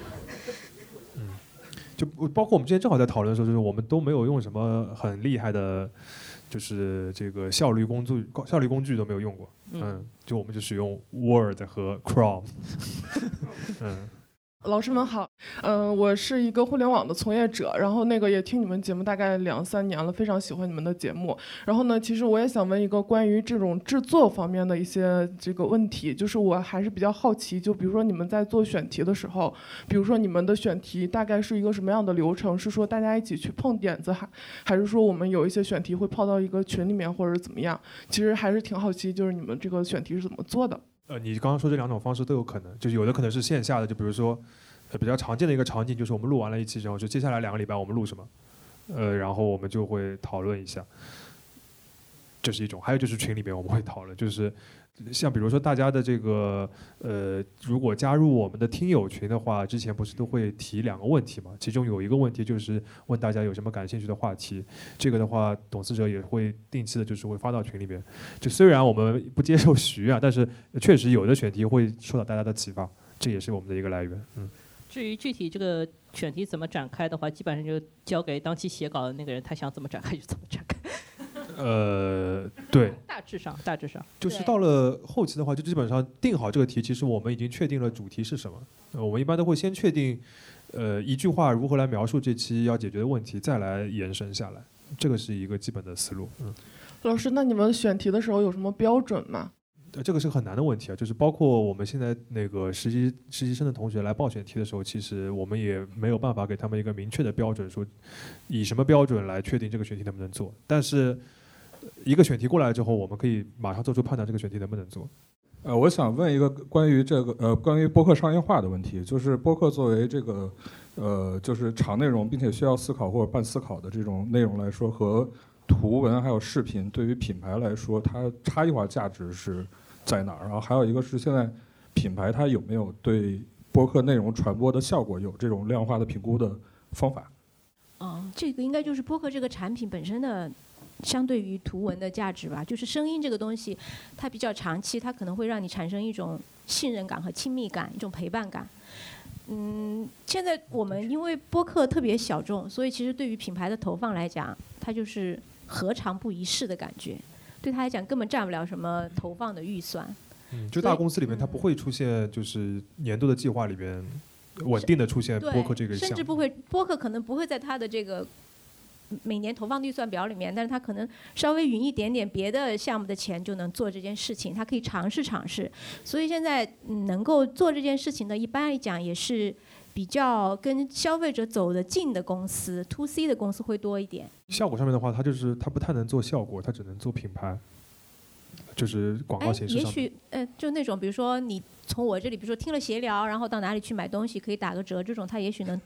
就包括我们之前正好在讨论的时候，就是我们都没有用什么很厉害的，就是这个效率工具效率工具都没有用过，嗯。嗯，就我们就使用 Word 和 Chrome，嗯老师们好，嗯，我是一个互联网的从业者，然后那个也听你们节目大概两三年了，非常喜欢你们的节目。然后呢，其实我也想问一个关于这种制作方面的一些这个问题，就是我还是比较好奇，就比如说你们在做选题的时候，比如说你们的选题大概是一个什么样的流程？是说大家一起去碰点子，还还是说我们有一些选题会抛到一个群里面，或者怎么样？其实还是挺好奇，就是你们这个选题是怎么做的？呃，你刚刚说这两种方式都有可能，就是有的可能是线下的，就比如说，比较常见的一个场景就是我们录完了一期之后，就接下来两个礼拜我们录什么，呃，然后我们就会讨论一下，这是一种。还有就是群里面我们会讨论，就是像比如说大家的这个呃，如果加入我们的听友群的话，之前不是都会提两个问题嘛？其中有一个问题就是问大家有什么感兴趣的话题，这个的话，董事者也会定期的，就是会发到群里面。就虽然我们不接受许愿，但是确实有的选题会受到大家的启发，这也是我们的一个来源。嗯，至于具体这个选题怎么展开的话，基本上就交给当期写稿的那个人，他想怎么展开就怎么展开。呃，对，大致上，大致上就是到了后期的话，就基本上定好这个题，其实我们已经确定了主题是什么。呃我们一般都会先确定，呃，一句话如何来描述这期要解决的问题，再来延伸下来，这个是一个基本的思路。嗯。老师，那你们选题的时候有什么标准吗？呃，这个是很难的问题啊，就是包括我们现在那个实习实习生的同学来报选题的时候，其实我们也没有办法给他们一个明确的标准，说以什么标准来确定这个选题能不能做。但是呃一个选题过来之后，我们可以马上做出判断，这个选题能不能做。呃，我想问一个关于这个呃关于播客商业化的问题，就是播客作为这个呃就是长内容并且需要思考或者半思考的这种内容来说，和图文还有视频对于品牌来说，它差异化价值是在哪儿？然后还有一个是现在品牌它有没有对播客内容传播的效果有这种量化的评估的方法？嗯，这个应该就是播客这个产品本身的相对于图文的价值吧。就是声音这个东西，它比较长期，它可能会让你产生一种信任感和亲密感，一种陪伴感。嗯，现在我们因为播客特别小众，所以其实对于品牌的投放来讲，它就是何尝不一试的感觉。对他来讲，根本占不了什么投放的预算。嗯，就大公司里面它不会出现，就是年度的计划里边稳定的出现播客这个。甚至不会，播客可能不会在它的这个每年投放预算表里面，但是他可能稍微匀一点点别的项目的钱就能做这件事情，他可以尝试尝试。所以现在嗯能够做这件事情的，一般来讲也是比较跟消费者走得近的公司，to C 的公司会多一点。效果上面的话，它就是它不太能做效果，它只能做品牌，就是广告形式哎也。许呃，就那种比如说你从我这里，比如说听了闲聊，然后到哪里去买东西可以打个折，这种它也许能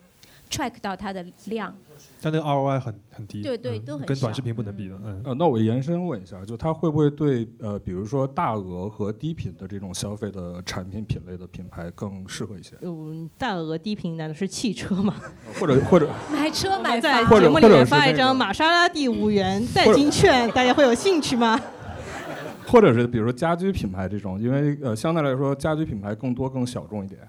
track 到它的量。但那个 ROI 很很低，对对嗯都很小跟短视频不能比的，嗯。呃，那我延伸问一下，就它会不会对呃，比如说大额和低频的这种消费的产品品类的品牌更适合一些？嗯，大额低频难道是汽车吗？或者或者 买车买在节目里面发一或者是那个张玛莎拉蒂五元 代金券，大家会有兴趣吗？或者是比如说家居品牌这种，因为呃相对来说家居品牌更多更小众一点。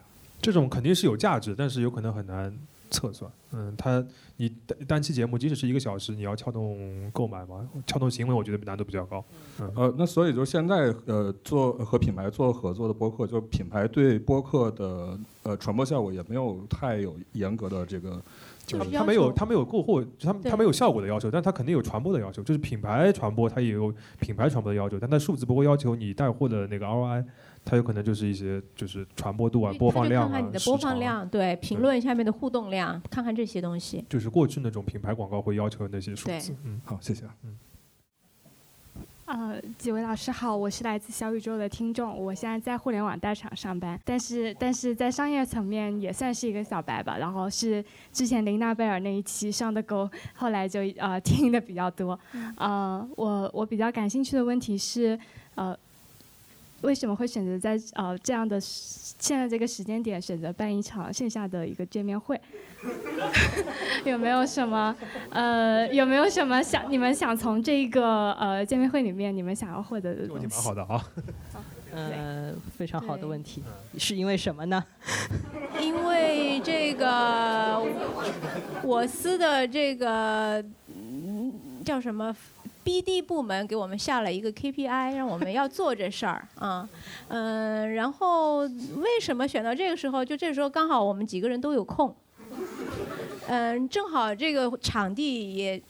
这种肯定是有价值，但是有可能很难测算。嗯，它你单单期节目即使是一个小时，你要撬动购买嘛，撬动行为，我觉得难度比较高。嗯，呃，那所以就是现在呃做和品牌做合作的播客，就是品牌对播客的呃传播效果也没有太有严格的这个。就是它没有要求它没有购货，它它没有效果的要求，但它肯定有传播的要求。就是品牌传播，它也有品牌传播的要求，但它数字不会要求你带货的那个 ROI，它有可能就是一些就是传播度啊、播放量啊、看看你的播放量，对评论下面的互动量，看看这些东西。就是过去那种品牌广告会要求的那些数对字。嗯，好，谢谢啊。嗯，呃，几位老师好，我是来自小宇宙的听众，我现在在互联网大厂上班，但是但是在商业层面也算是一个小白吧。然后是之前林娜贝尔那一期上的钩，后来就呃听的比较多。呃，我我比较感兴趣的问题是，呃，为什么会选择在呃这样的时现在这个时间点选择办一场线下的一个见面会？有没有什么呃有没有什么想你们想从这个呃见面会里面你们想要获得的东西？问题蛮好的啊。呃，非常好的问题，是因为什么呢？因为这个我司的这个嗯叫什么 BD 部门给我们下了一个 KPI，让我们要做这事儿 啊，嗯，然后为什么选到这个时候？就这时候刚好我们几个人都有空，嗯，正好这个场地也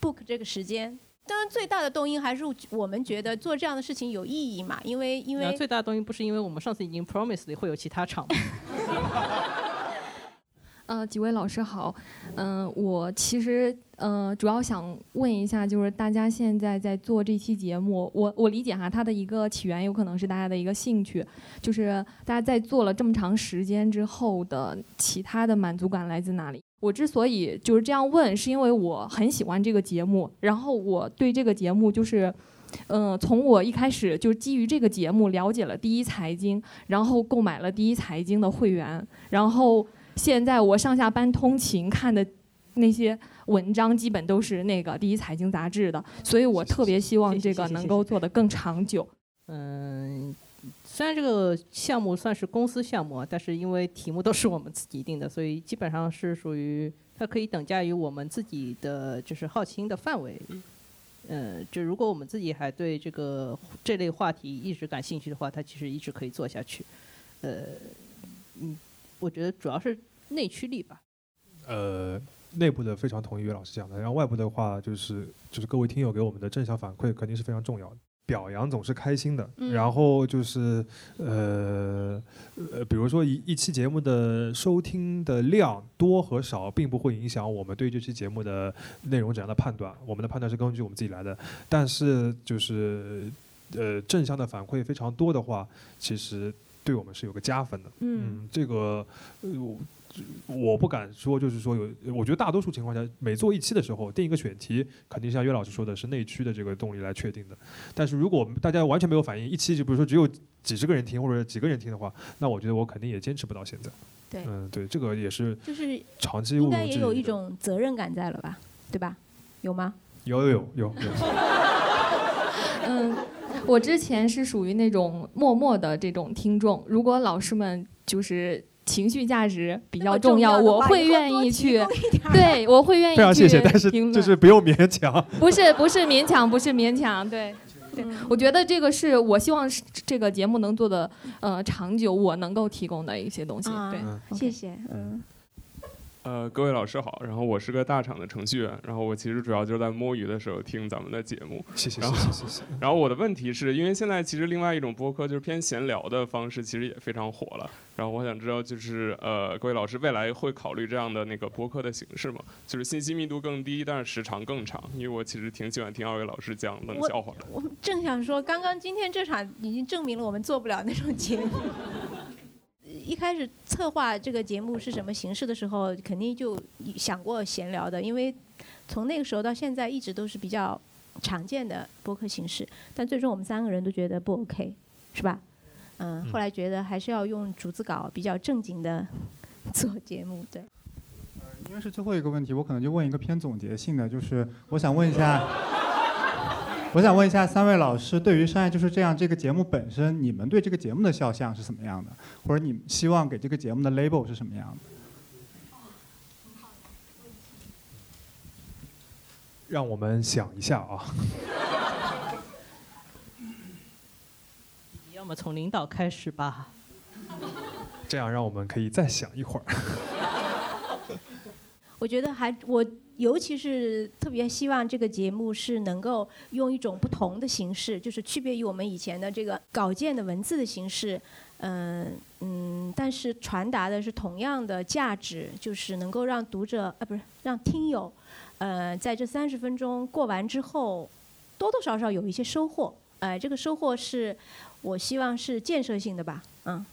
book 这个时间。当然，最大的动因还是我们觉得做这样的事情有意义嘛，因为因为最大的动因不是因为我们上次已经 promise 会有其他场。呃，几位老师好，嗯，我其实呃主要想问一下，就是大家现在在做这期节目，我我理解哈，它的一个起源有可能是大家的一个兴趣，就是大家在做了这么长时间之后的其他的满足感来自哪里？我之所以就是这样问，是因为我很喜欢这个节目，然后我对这个节目就是，嗯，从我一开始就基于这个节目了解了第一财经，然后购买了第一财经的会员，然后。现在我上下班通勤看的那些文章，基本都是那个第一财经杂志的，所以我特别希望这个能够做得更长久。嗯，虽然这个项目算是公司项目，但是因为题目都是我们自己定的，所以基本上是属于它可以等价于我们自己的就是好奇心的范围。嗯，就如果我们自己还对这个这类话题一直感兴趣的话，它其实一直可以做下去。呃，嗯，我觉得主要是。内驱力吧，呃，内部的非常同意岳老师讲的，然后外部的话就是就是各位听友给我们的正向反馈肯定是非常重要的，表扬总是开心的，然后就是呃呃，比如说一一期节目的收听的量多和少，并不会影响我们对这期节目的内容怎样的判断，我们的判断是根据我们自己来的，但是就是呃正向的反馈非常多的话，其实对我们是有个加分的，嗯，这个呃。我不敢说，就是说有，我觉得大多数情况下，每做一期的时候定一个选题，肯定像岳老师说的是内驱的这个动力来确定的。但是如果大家完全没有反应，一期就比如说只有几十个人听或者几个人听的话，那我觉得我肯定也坚持不到现在。对，嗯，对，这个也是就是长期应该也有一种责任感在了吧，对吧？有吗？有有有有。嗯，我之前是属于那种默默的这种听众，如果老师们就是。情绪价值比较重要，我会愿意去，对我会愿意。非常谢谢，但是就是不用勉强。不是不是勉强，不是勉强，对对，我觉得这个是我希望这个节目能做的呃长久，我能够提供的一些东西。对，谢谢，嗯。呃，各位老师好，然后我是个大厂的程序员，然后我其实主要就是在摸鱼的时候听咱们的节目。谢谢谢谢谢谢。然后我的问题是因为现在其实另外一种播客就是偏闲聊的方式，其实也非常火了。然后我想知道就是呃，各位老师未来会考虑这样的那个播客的形式吗？就是信息密度更低，但是时长更长。因为我其实挺喜欢听二位老师讲冷笑话的。我正想说，刚刚今天这场已经证明了我们做不了那种节目。一开始策划这个节目是什么形式的时候，肯定就想过闲聊的，因为从那个时候到现在一直都是比较常见的播客形式。但最终我们三个人都觉得不 OK，是吧？嗯，后来觉得还是要用逐字稿比较正经的 做节目，对。因为是最后一个问题，我可能就问一个偏总结性的，就是我想问一下。我想问一下三位老师，对于《商业就是这样》这个节目本身，你们对这个节目的肖像是什么样的？或者你希望给这个节目的 label 是什么样的？让我们想一下啊。要么从领导开始吧。这样让我们可以再想一会儿。我觉得还我。尤其是特别希望这个节目是能够用一种不同的形式，就是区别于我们以前的这个稿件的文字的形式，嗯嗯，但是传达的是同样的价值，就是能够让读者啊不是让听友，呃，在这三十分钟过完之后，多多少少有一些收获，哎，这个收获是我希望是建设性的吧，嗯。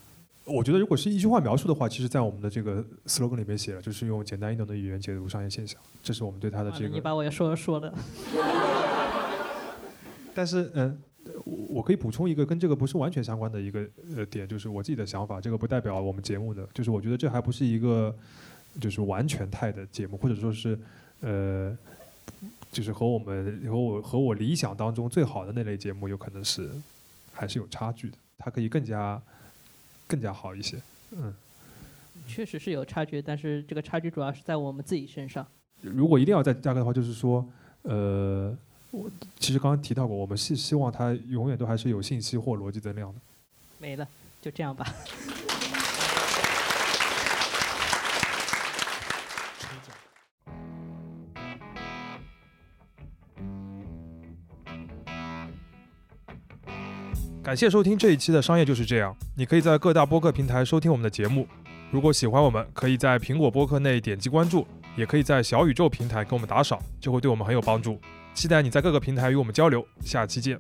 我觉得，如果是一句话描述的话，其实，在我们的这个 slogan 里面写了，就是用简单易懂的语言解读商业现象，这是我们对它的这个。你把我也说了说的。但是，嗯，我可以补充一个跟这个不是完全相关的一个呃点，就是我自己的想法，这个不代表我们节目的，就是我觉得这还不是一个就是完全态的节目，或者说是呃，就是和我们和我和我理想当中最好的那类节目，有可能是还是有差距的，它可以更加。更加好一些，嗯，确实是有差距，但是这个差距主要是在我们自己身上。如果一定要再加个的话，就是说，呃，我其实刚刚提到过，我们是希望它永远都还是有信息或逻辑增量的。没了，就这样吧。感谢收听这一期的商业就是这样。你可以在各大播客平台收听我们的节目。如果喜欢我们，可以在苹果播客内点击关注，也可以在小宇宙平台给我们打赏，就会对我们很有帮助。期待你在各个平台与我们交流。下期见。